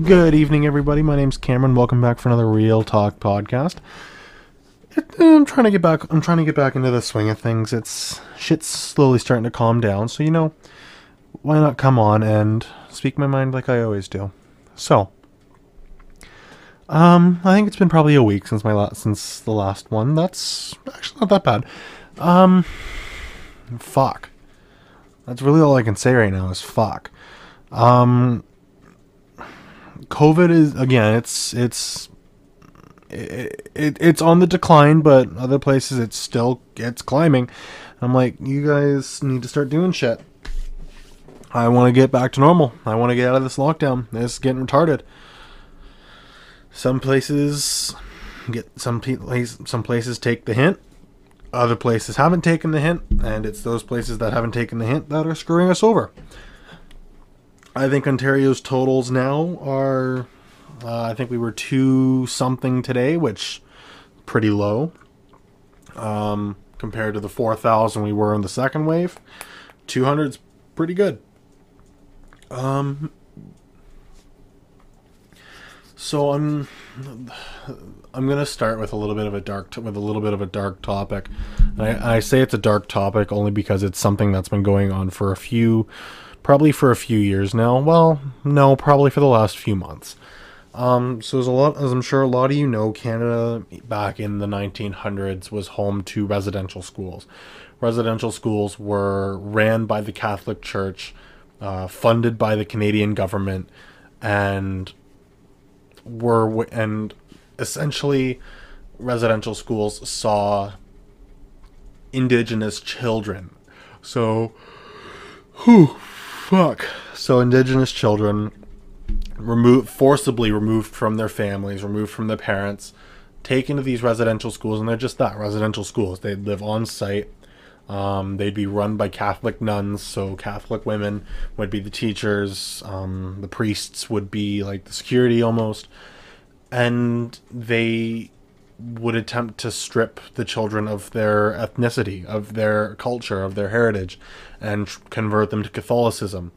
Good evening, everybody. My name's Cameron. Welcome back for another Real Talk podcast. I'm trying to get back. I'm trying to get back into the swing of things. It's shit's slowly starting to calm down. So you know, why not come on and speak my mind like I always do? So, um, I think it's been probably a week since my last since the last one. That's actually not that bad. Um, fuck. That's really all I can say right now is fuck. Um, COVID is again, it's it's it, it, it's on the decline, but other places it's still it's climbing. I'm like, you guys need to start doing shit. I want to get back to normal. I want to get out of this lockdown. It's getting retarded. Some places get some places some places take the hint. Other places haven't taken the hint, and it's those places that haven't taken the hint that are screwing us over. I think Ontario's totals now are. Uh, I think we were two something today, which pretty low um, compared to the four thousand we were in the second wave. Two hundred's pretty good. Um. So I'm. I'm gonna start with a little bit of a dark t- with a little bit of a dark topic. And I, I say it's a dark topic only because it's something that's been going on for a few probably for a few years now. Well, no, probably for the last few months. Um, so as a lot, as I'm sure a lot of you know, Canada back in the 1900s was home to residential schools. Residential schools were ran by the Catholic Church, uh, funded by the Canadian government, and were and essentially residential schools saw indigenous children. So, whew, fuck. So indigenous children removed forcibly removed from their families, removed from their parents, taken to these residential schools, and they're just that residential schools. They'd live on site. Um, they'd be run by Catholic nuns, so Catholic women would be the teachers. Um, the priests would be like the security almost, and they would attempt to strip the children of their ethnicity, of their culture, of their heritage, and convert them to Catholicism.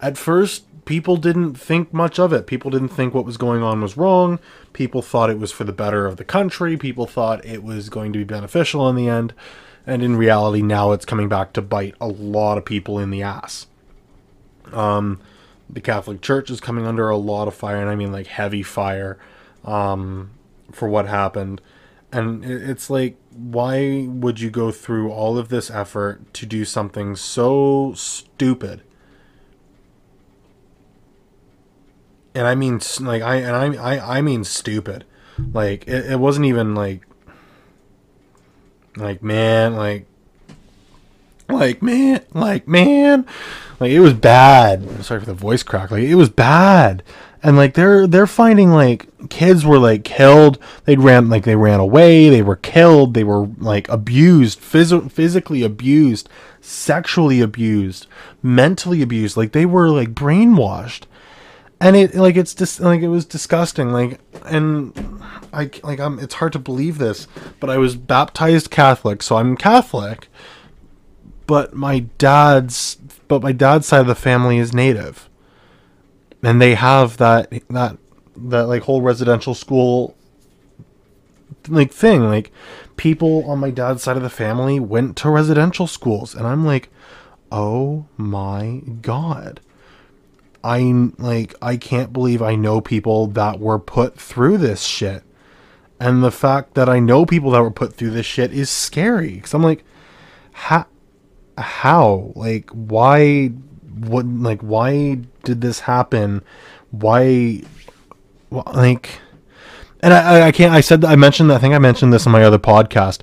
At first, people didn't think much of it. People didn't think what was going on was wrong. People thought it was for the better of the country. People thought it was going to be beneficial in the end. And in reality, now it's coming back to bite a lot of people in the ass. Um, the Catholic Church is coming under a lot of fire, and I mean like heavy fire. Um, for what happened. And it's like, why would you go through all of this effort to do something so stupid? And I mean, like, I and I I, I mean stupid. Like, it, it wasn't even like, like man, like, like man, like man, like it was bad. Sorry for the voice crack. Like it was bad. And like they're they're finding like kids were like killed. They ran like they ran away. They were killed. They were like abused phys- physically abused sexually abused mentally abused. Like they were like brainwashed. And it like it's just like it was disgusting. Like and i like i'm it's hard to believe this but i was baptized catholic so i'm catholic but my dad's but my dad's side of the family is native. And they have that that that like whole residential school like thing. Like people on my dad's side of the family went to residential schools and i'm like oh my god. I like i can't believe i know people that were put through this shit. And the fact that i know people that were put through this shit is scary because i'm like how how? Like why what like why did this happen? Why like and I, I can't i said i mentioned i think i mentioned this in my other podcast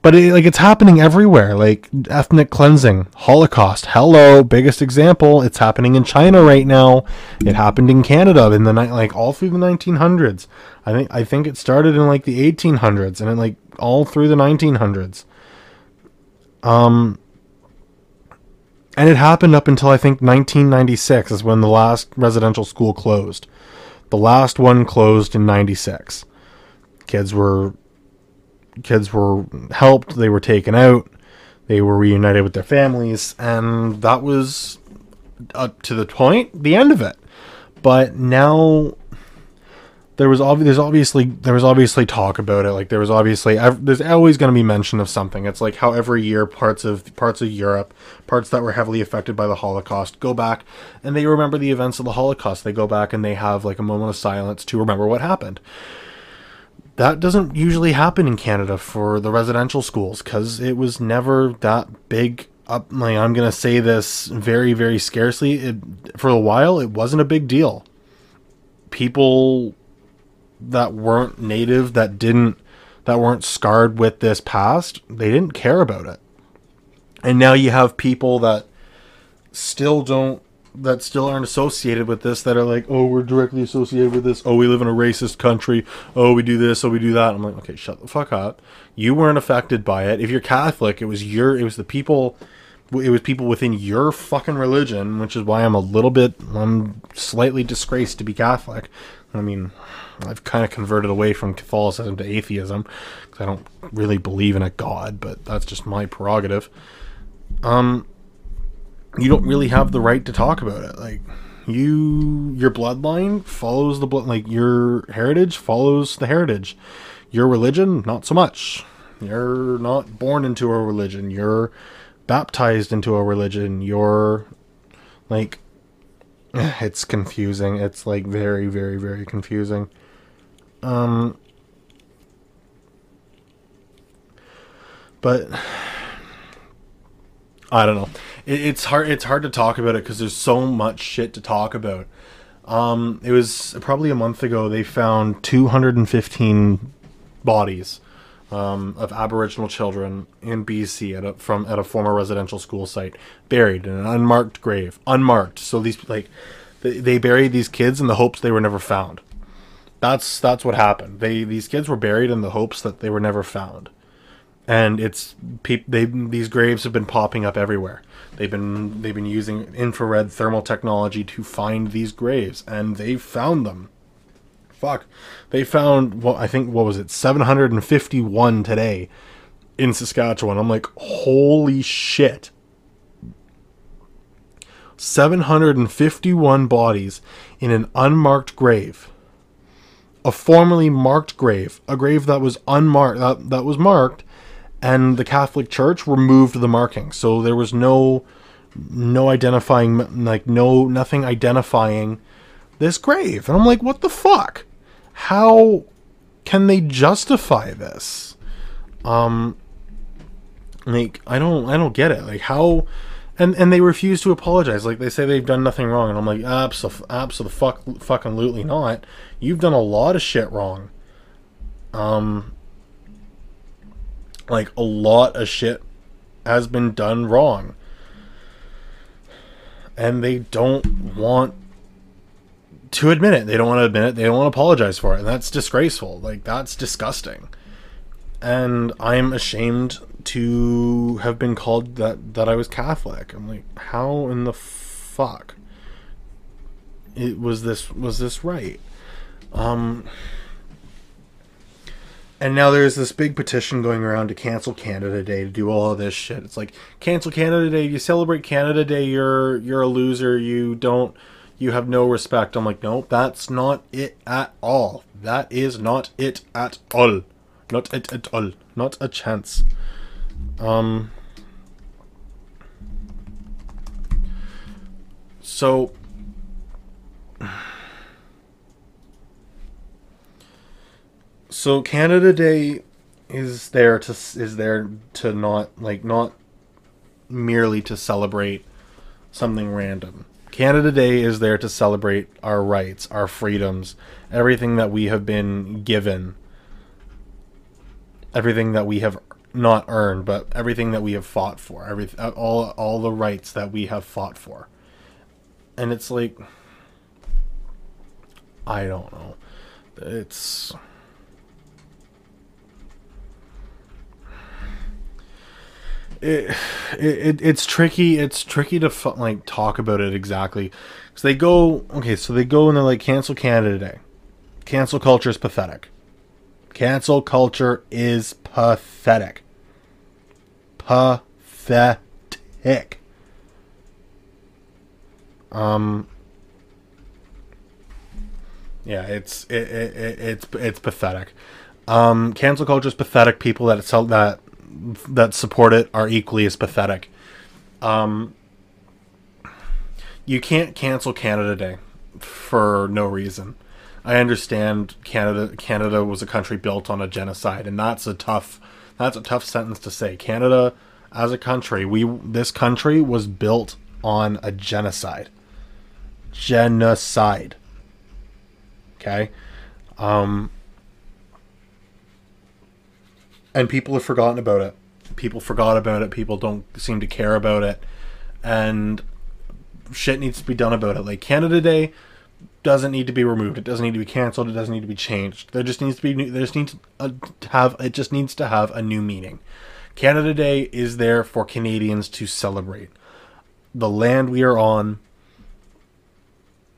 but it, like it's happening everywhere like ethnic cleansing holocaust hello biggest example it's happening in china right now it happened in canada in the night like all through the 1900s i think i think it started in like the 1800s and it like all through the 1900s um and it happened up until I think 1996 is when the last residential school closed. The last one closed in 96. Kids were kids were helped, they were taken out, they were reunited with their families and that was up to the point the end of it. but now there was obvi- there's obviously there was obviously talk about it like there was obviously there's always going to be mention of something. It's like how every year parts of parts of Europe parts that were heavily affected by the Holocaust go back and they remember the events of the Holocaust. They go back and they have like a moment of silence to remember what happened. That doesn't usually happen in Canada for the residential schools cuz it was never that big up like I'm going to say this very very scarcely it, for a while it wasn't a big deal. People that weren't native that didn't that weren't scarred with this past they didn't care about it. And now you have people that still don't that still aren't associated with this that are like oh we're directly associated with this. Oh we live in a racist country. Oh we do this. Oh we do that. I'm like okay shut the fuck up. You weren't affected by it. If you're catholic it was your it was the people it was people within your fucking religion which is why i'm a little bit i'm slightly disgraced to be catholic. I mean I've kind of converted away from Catholicism to atheism because I don't really believe in a god, but that's just my prerogative. Um, you don't really have the right to talk about it. Like you, your bloodline follows the blood. Like your heritage follows the heritage. Your religion, not so much. You're not born into a religion. You're baptized into a religion. You're like it's confusing. It's like very, very, very confusing. Um, but I don't know. It, it's hard. It's hard to talk about it because there's so much shit to talk about. Um, it was probably a month ago. They found 215 bodies um, of Aboriginal children in BC at a, from at a former residential school site, buried in an unmarked grave, unmarked. So these like they, they buried these kids in the hopes they were never found. That's that's what happened. They these kids were buried in the hopes that they were never found, and it's pe- they these graves have been popping up everywhere. They've been they've been using infrared thermal technology to find these graves, and they found them. Fuck, they found well I think what was it 751 today in Saskatchewan. I'm like holy shit. 751 bodies in an unmarked grave a formerly marked grave, a grave that was unmarked, that, that was marked, and the Catholic Church removed the marking. So there was no, no identifying, like no nothing identifying this grave. And I'm like, what the fuck? How can they justify this? Um, like I don't, I don't get it. Like how and and they refuse to apologize. Like they say they've done nothing wrong, and I'm like, absolutely, absolutely, fuck, fucking, lootly not. You've done a lot of shit wrong. Um, like a lot of shit has been done wrong, and they don't want to admit it. They don't want to admit it. They don't want to apologize for it, and that's disgraceful. Like that's disgusting. And I'm ashamed to have been called that that I was Catholic. I'm like, how in the fuck? It was this was this right? Um and now there's this big petition going around to cancel Canada Day to do all of this shit. It's like cancel Canada Day. You celebrate Canada Day, you're you're a loser. You don't you have no respect. I'm like, nope, that's not it at all. That is not it at all. Not it at all. Not a chance. Um, so so Canada Day is there to is there to not like not merely to celebrate something random. Canada Day is there to celebrate our rights, our freedoms, everything that we have been given, everything that we have not earned, but everything that we have fought for, every uh, all all the rights that we have fought for, and it's like, I don't know, it's. It, it it's tricky. It's tricky to like talk about it exactly. So they go okay. So they go and they're like cancel Canada Day. Cancel culture is pathetic. Cancel culture is pathetic. Pathetic. Um Yeah, it's it, it, it, it's it's pathetic. Um, cancel culture is pathetic. People that sell that that support it are equally as pathetic. Um, you can't cancel Canada Day for no reason. I understand Canada Canada was a country built on a genocide, and that's a tough that's a tough sentence to say. Canada, as a country, we this country was built on a genocide. Genocide. Okay, um, and people have forgotten about it. People forgot about it. People don't seem to care about it, and shit needs to be done about it. Like Canada Day doesn't need to be removed. It doesn't need to be canceled. It doesn't need to be changed. There just needs to be new, there just needs uh, to have it just needs to have a new meaning. Canada Day is there for Canadians to celebrate the land we are on,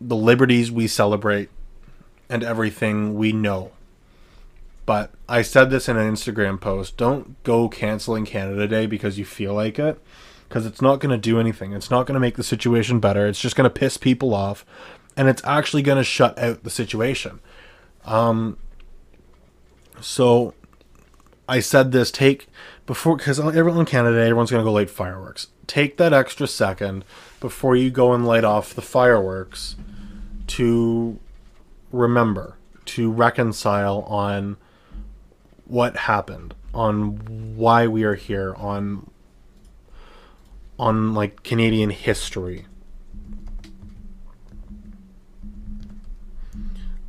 the liberties we celebrate, and everything we know. But I said this in an Instagram post. Don't go canceling Canada Day because you feel like it because it's not going to do anything. It's not going to make the situation better. It's just going to piss people off and it's actually going to shut out the situation. Um, so I said this take before because everyone in Canada, everyone's going to go light fireworks. Take that extra second before you go and light off the fireworks to remember, to reconcile on what happened, on why we are here, on on like Canadian history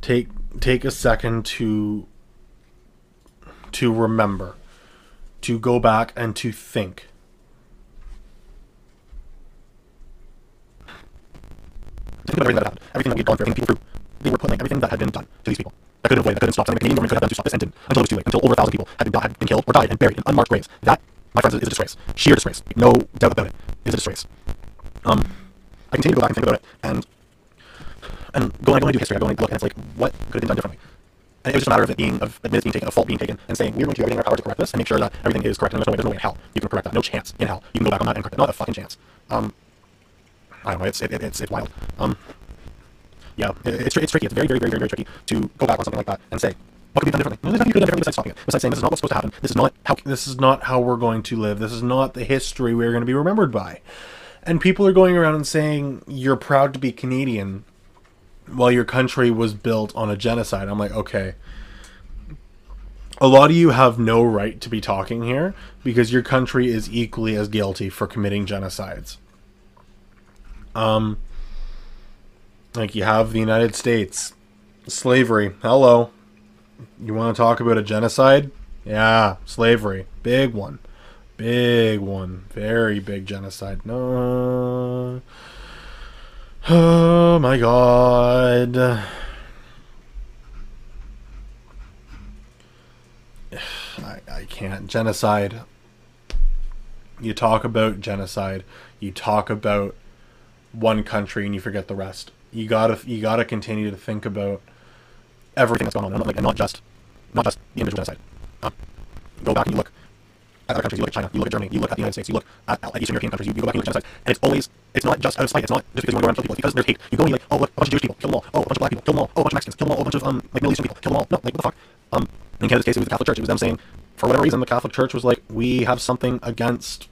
take take a second to to remember to go back and to think. Everything that happened everything that we had gone through everything people through they were putting everything that had been done to these people. That could have avoided that could have stopped something the Canadian government could have done to stop this incident until it was too late until over a thousand people had been, had been killed or died and buried in unmarked graves. That my friends is a disgrace. Sheer disgrace. No doubt about it. Is a disgrace. Um I continue to go back and think about it and and going, going to do history, I go and look, and it's like, what could have been done differently? And it was just a matter of it being, of admitting being taken, of fault being taken, and saying, we're going to do everything in our power to correct this and make sure that everything is correct. And there's no way, there's no way in hell you can correct that. No chance in hell you can go back on that and correct it. Not a fucking chance. Um, I don't know. It's it, it, it's it's wild. Um, yeah, it, it's it's tricky. It's very very very very very tricky to go back on something like that and say what could be done differently. There's nothing you could have done besides stopping it. Besides saying this is not what's supposed to happen. This is not how this is not how we're going to live. This is not the history we're going to be remembered by. And people are going around and saying you're proud to be Canadian while your country was built on a genocide. I'm like, okay. A lot of you have no right to be talking here because your country is equally as guilty for committing genocides. Um, like you have the United States, slavery. Hello, you want to talk about a genocide? Yeah, slavery, big one, big one, very big genocide. No. Oh my god. I, I can't. Genocide. You talk about genocide. You talk about one country and you forget the rest. You gotta you gotta continue to think about everything that's going on, and not, just not just the individual genocide. Um, go back and you look other countries. You look at China. You look at Germany. You look at the United States. You look at, at Eastern European countries. You, you go back and look at genocide, and it's always it's not just out of spite. It's not just because you want to go around kill people. It's because there's hate. You go and you like, oh look, a bunch of Jewish people, kill them all. Oh, a bunch of black people, kill them all. Oh, a bunch of Mexicans, kill them all. Oh, a bunch of um like Middle Eastern people, kill them all. No, like what the fuck? Um, in Canada's case, it was the Catholic Church. It was them saying, for whatever reason, the Catholic Church was like, we have something against.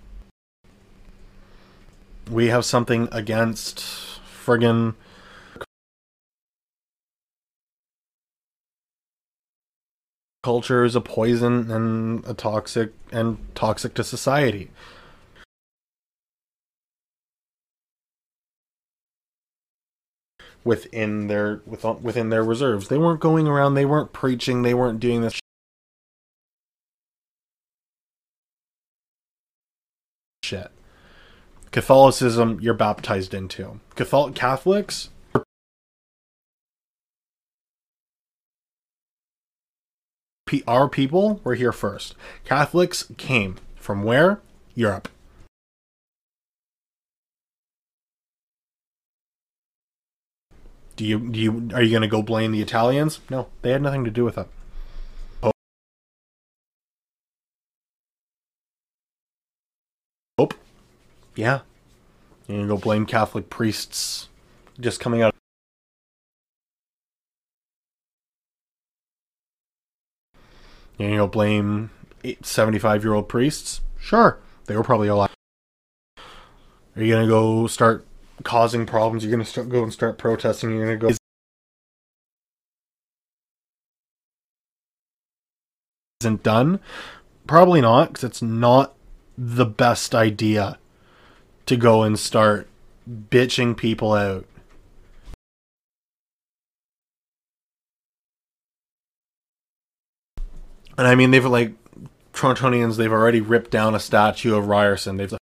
We have something against friggin' culture is a poison and a toxic and toxic to society. Within their within their reserves, they weren't going around. They weren't preaching. They weren't doing this shit. Catholicism, you're baptized into. Catholic Catholics, our people were here first. Catholics came from where? Europe. Do you do you are you going to go blame the Italians? No, they had nothing to do with it. Pope? Yeah. You're going to go blame Catholic priests just coming out You know, blame 75 year old priests? Sure, they were probably alive. Are you gonna go start causing problems? You're gonna start, go and start protesting. You're gonna go. Isn't done? Probably not, because it's not the best idea to go and start bitching people out. And I mean, they've like Torontonians. They've already ripped down a statue of Ryerson. They've the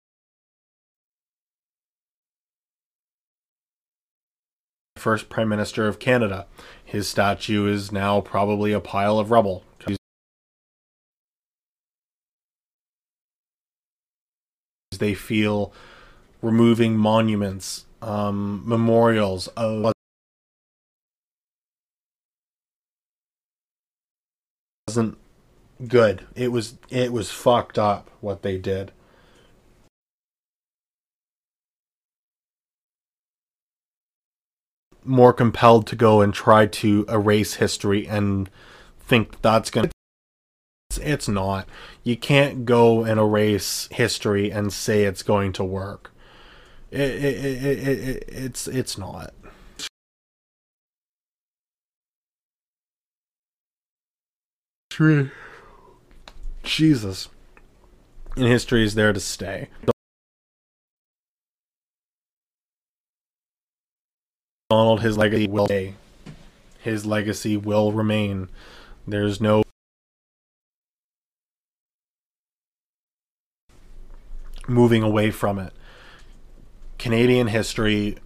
first prime minister of Canada. His statue is now probably a pile of rubble. They feel removing monuments, um, memorials of wasn't good. It was it was fucked up what they did. More compelled to go and try to erase history and think that's gonna. It's, it's not. You can't go and erase history and say it's going to work. It, it, it, it, it's it's not. Jesus. And history is there to stay. Donald, his legacy will stay. His legacy will remain. There's no moving away from it. Canadian history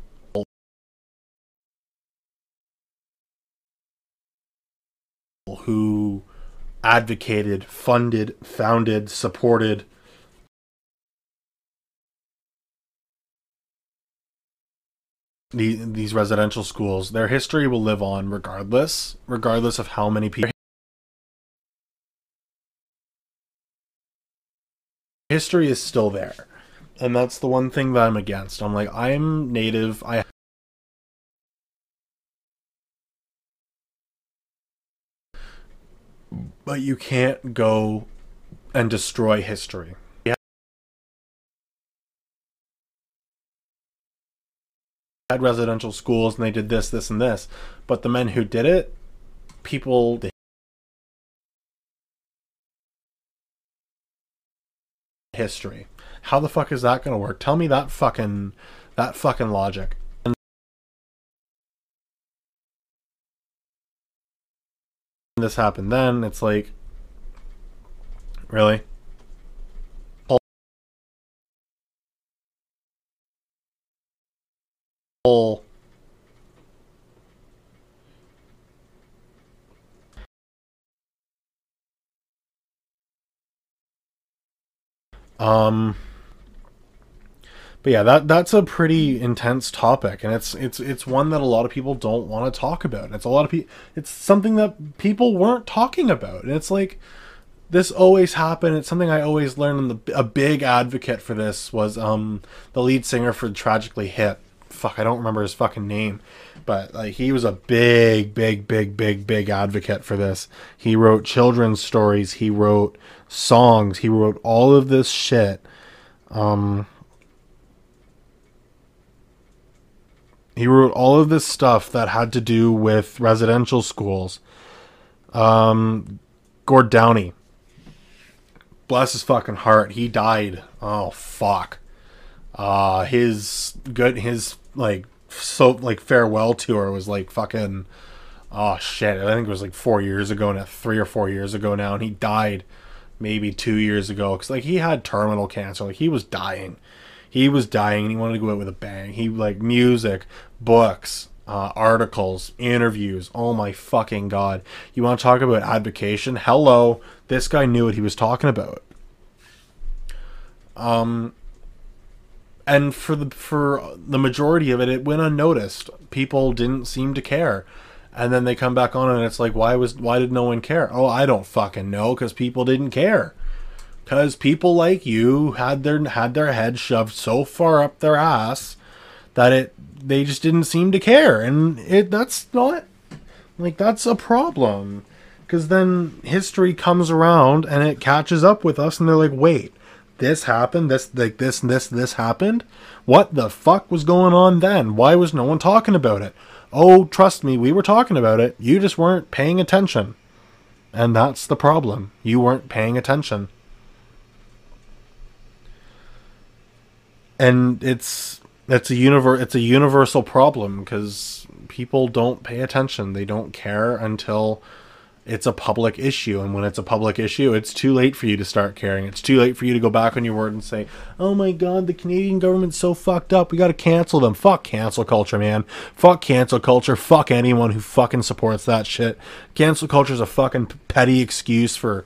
who advocated, funded, founded, supported the, these residential schools, their history will live on regardless, regardless of how many people. History is still there. And that's the one thing that I'm against. I'm like, I'm native. I but you can't go and destroy history. You had residential schools and they did this, this, and this, but the men who did it, people. History. How the fuck is that gonna work? Tell me that fucking that fucking logic. This happened then, it's like, really? Whole um but yeah, that that's a pretty intense topic, and it's it's it's one that a lot of people don't want to talk about. It's a lot of people. It's something that people weren't talking about, and it's like this always happened. It's something I always learned. And the a big advocate for this was um the lead singer for Tragically Hip. Fuck, I don't remember his fucking name, but like he was a big, big, big, big, big advocate for this. He wrote children's stories. He wrote songs. He wrote all of this shit. Um, He wrote all of this stuff that had to do with residential schools. Um, Gord Downie, bless his fucking heart, he died. Oh fuck. Uh, his good, his like so like farewell tour was like fucking. Oh shit! I think it was like four years ago now, three or four years ago now, and he died maybe two years ago because like he had terminal cancer, like he was dying he was dying and he wanted to go out with a bang. He like music, books, uh, articles, interviews. Oh my fucking god! You want to talk about advocation? Hello, this guy knew what he was talking about. Um, and for the for the majority of it, it went unnoticed. People didn't seem to care, and then they come back on and it's like, why was why did no one care? Oh, I don't fucking know, because people didn't care because people like you had their had their head shoved so far up their ass that it they just didn't seem to care and it that's not like that's a problem Because then history comes around and it catches up with us, and they're like, wait, this happened, this, like, this, this, this happened? What the fuck was going on then? Why was no one talking about it? Oh, trust me, we were talking about it. You just weren't paying attention. And that's the problem. You weren't paying attention. And it's it's a univer- it's a universal problem because people don't pay attention. They don't care until it's a public issue and when it's a public issue it's too late for you to start caring. It's too late for you to go back on your word and say oh my god the canadian government's so fucked up. We gotta cancel them. Fuck cancel culture man. Fuck cancel culture. Fuck anyone who fucking supports that shit. Cancel culture is a fucking petty excuse for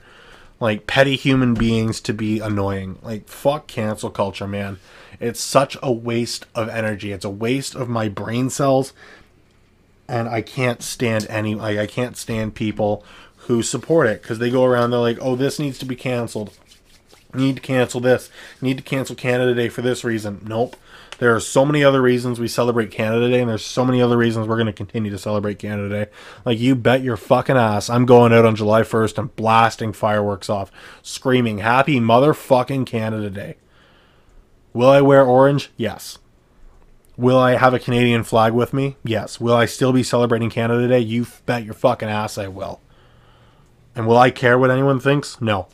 like petty human beings to be annoying. Like fuck cancel culture man it's such a waste of energy it's a waste of my brain cells and I can't stand any like I can't stand people who support it because they go around they're like, oh, this needs to be canceled. Need to cancel this. Need to cancel Canada Day for this reason. Nope. There are so many other reasons we celebrate Canada Day, and there's so many other reasons we're going to continue to celebrate Canada Day. Like, you bet your fucking ass I'm going out on July 1st and blasting fireworks off, screaming, Happy motherfucking Canada Day. Will I wear orange? Yes. Will I have a Canadian flag with me? Yes. Will I still be celebrating Canada Day? You bet your fucking ass I will. And will I care what anyone thinks? No.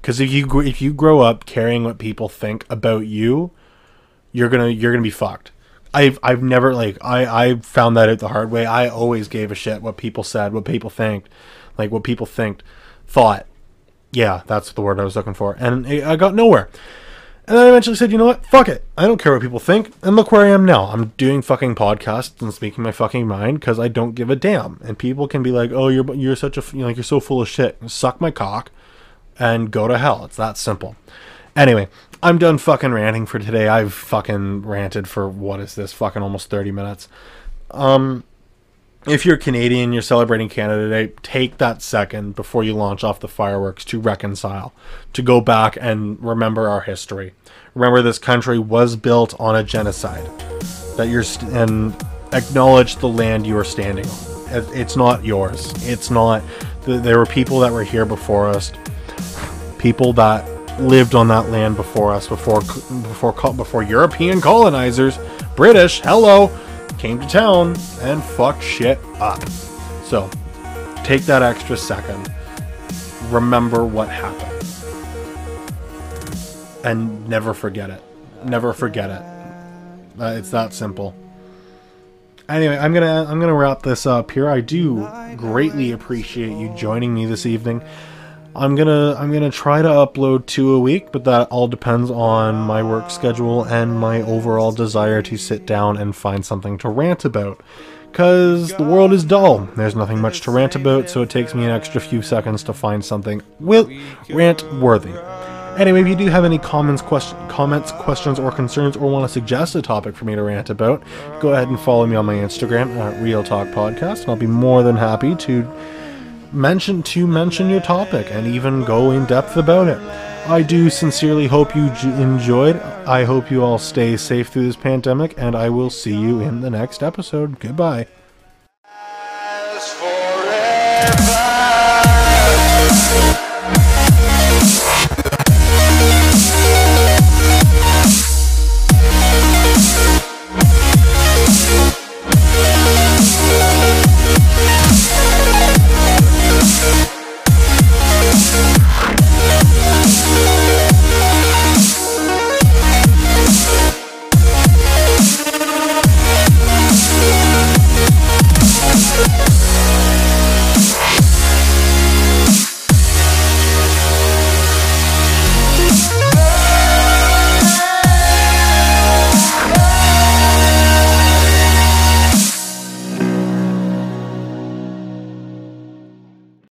Because if you if you grow up caring what people think about you, you're gonna you're gonna be fucked. I've I've never like I I found that out the hard way. I always gave a shit what people said, what people think, like what people think, thought. Yeah, that's the word I was looking for, and I got nowhere. And I eventually said, you know what? Fuck it. I don't care what people think. And look where I am now. I'm doing fucking podcasts and speaking my fucking mind because I don't give a damn. And people can be like, oh, you're you're such a you know, like you're so full of shit. Suck my cock and go to hell. It's that simple. Anyway, I'm done fucking ranting for today. I've fucking ranted for what is this? Fucking almost 30 minutes. Um, if you're Canadian, you're celebrating Canada Day, take that second before you launch off the fireworks to reconcile, to go back and remember our history. Remember this country was built on a genocide. That you're st- and acknowledge the land you are standing on. It's not yours. It's not. There were people that were here before us. People that lived on that land before us, before before before European colonizers, British. Hello came to town and fucked shit up. So, take that extra second. Remember what happened. And never forget it. Never forget it. Uh, it's that simple. Anyway, I'm gonna I'm gonna wrap this up here. I do greatly appreciate you joining me this evening. I'm gonna I'm gonna try to upload two a week, but that all depends on my work schedule and my overall desire to sit down and find something to rant about. Cause the world is dull. There's nothing much to rant about, so it takes me an extra few seconds to find something will rant worthy. Anyway, if you do have any comments, question, comments, questions, or concerns, or want to suggest a topic for me to rant about, go ahead and follow me on my Instagram at Real Talk Podcast, and I'll be more than happy to mention to mention your topic and even go in depth about it. I do sincerely hope you j- enjoyed. I hope you all stay safe through this pandemic, and I will see you in the next episode. Goodbye.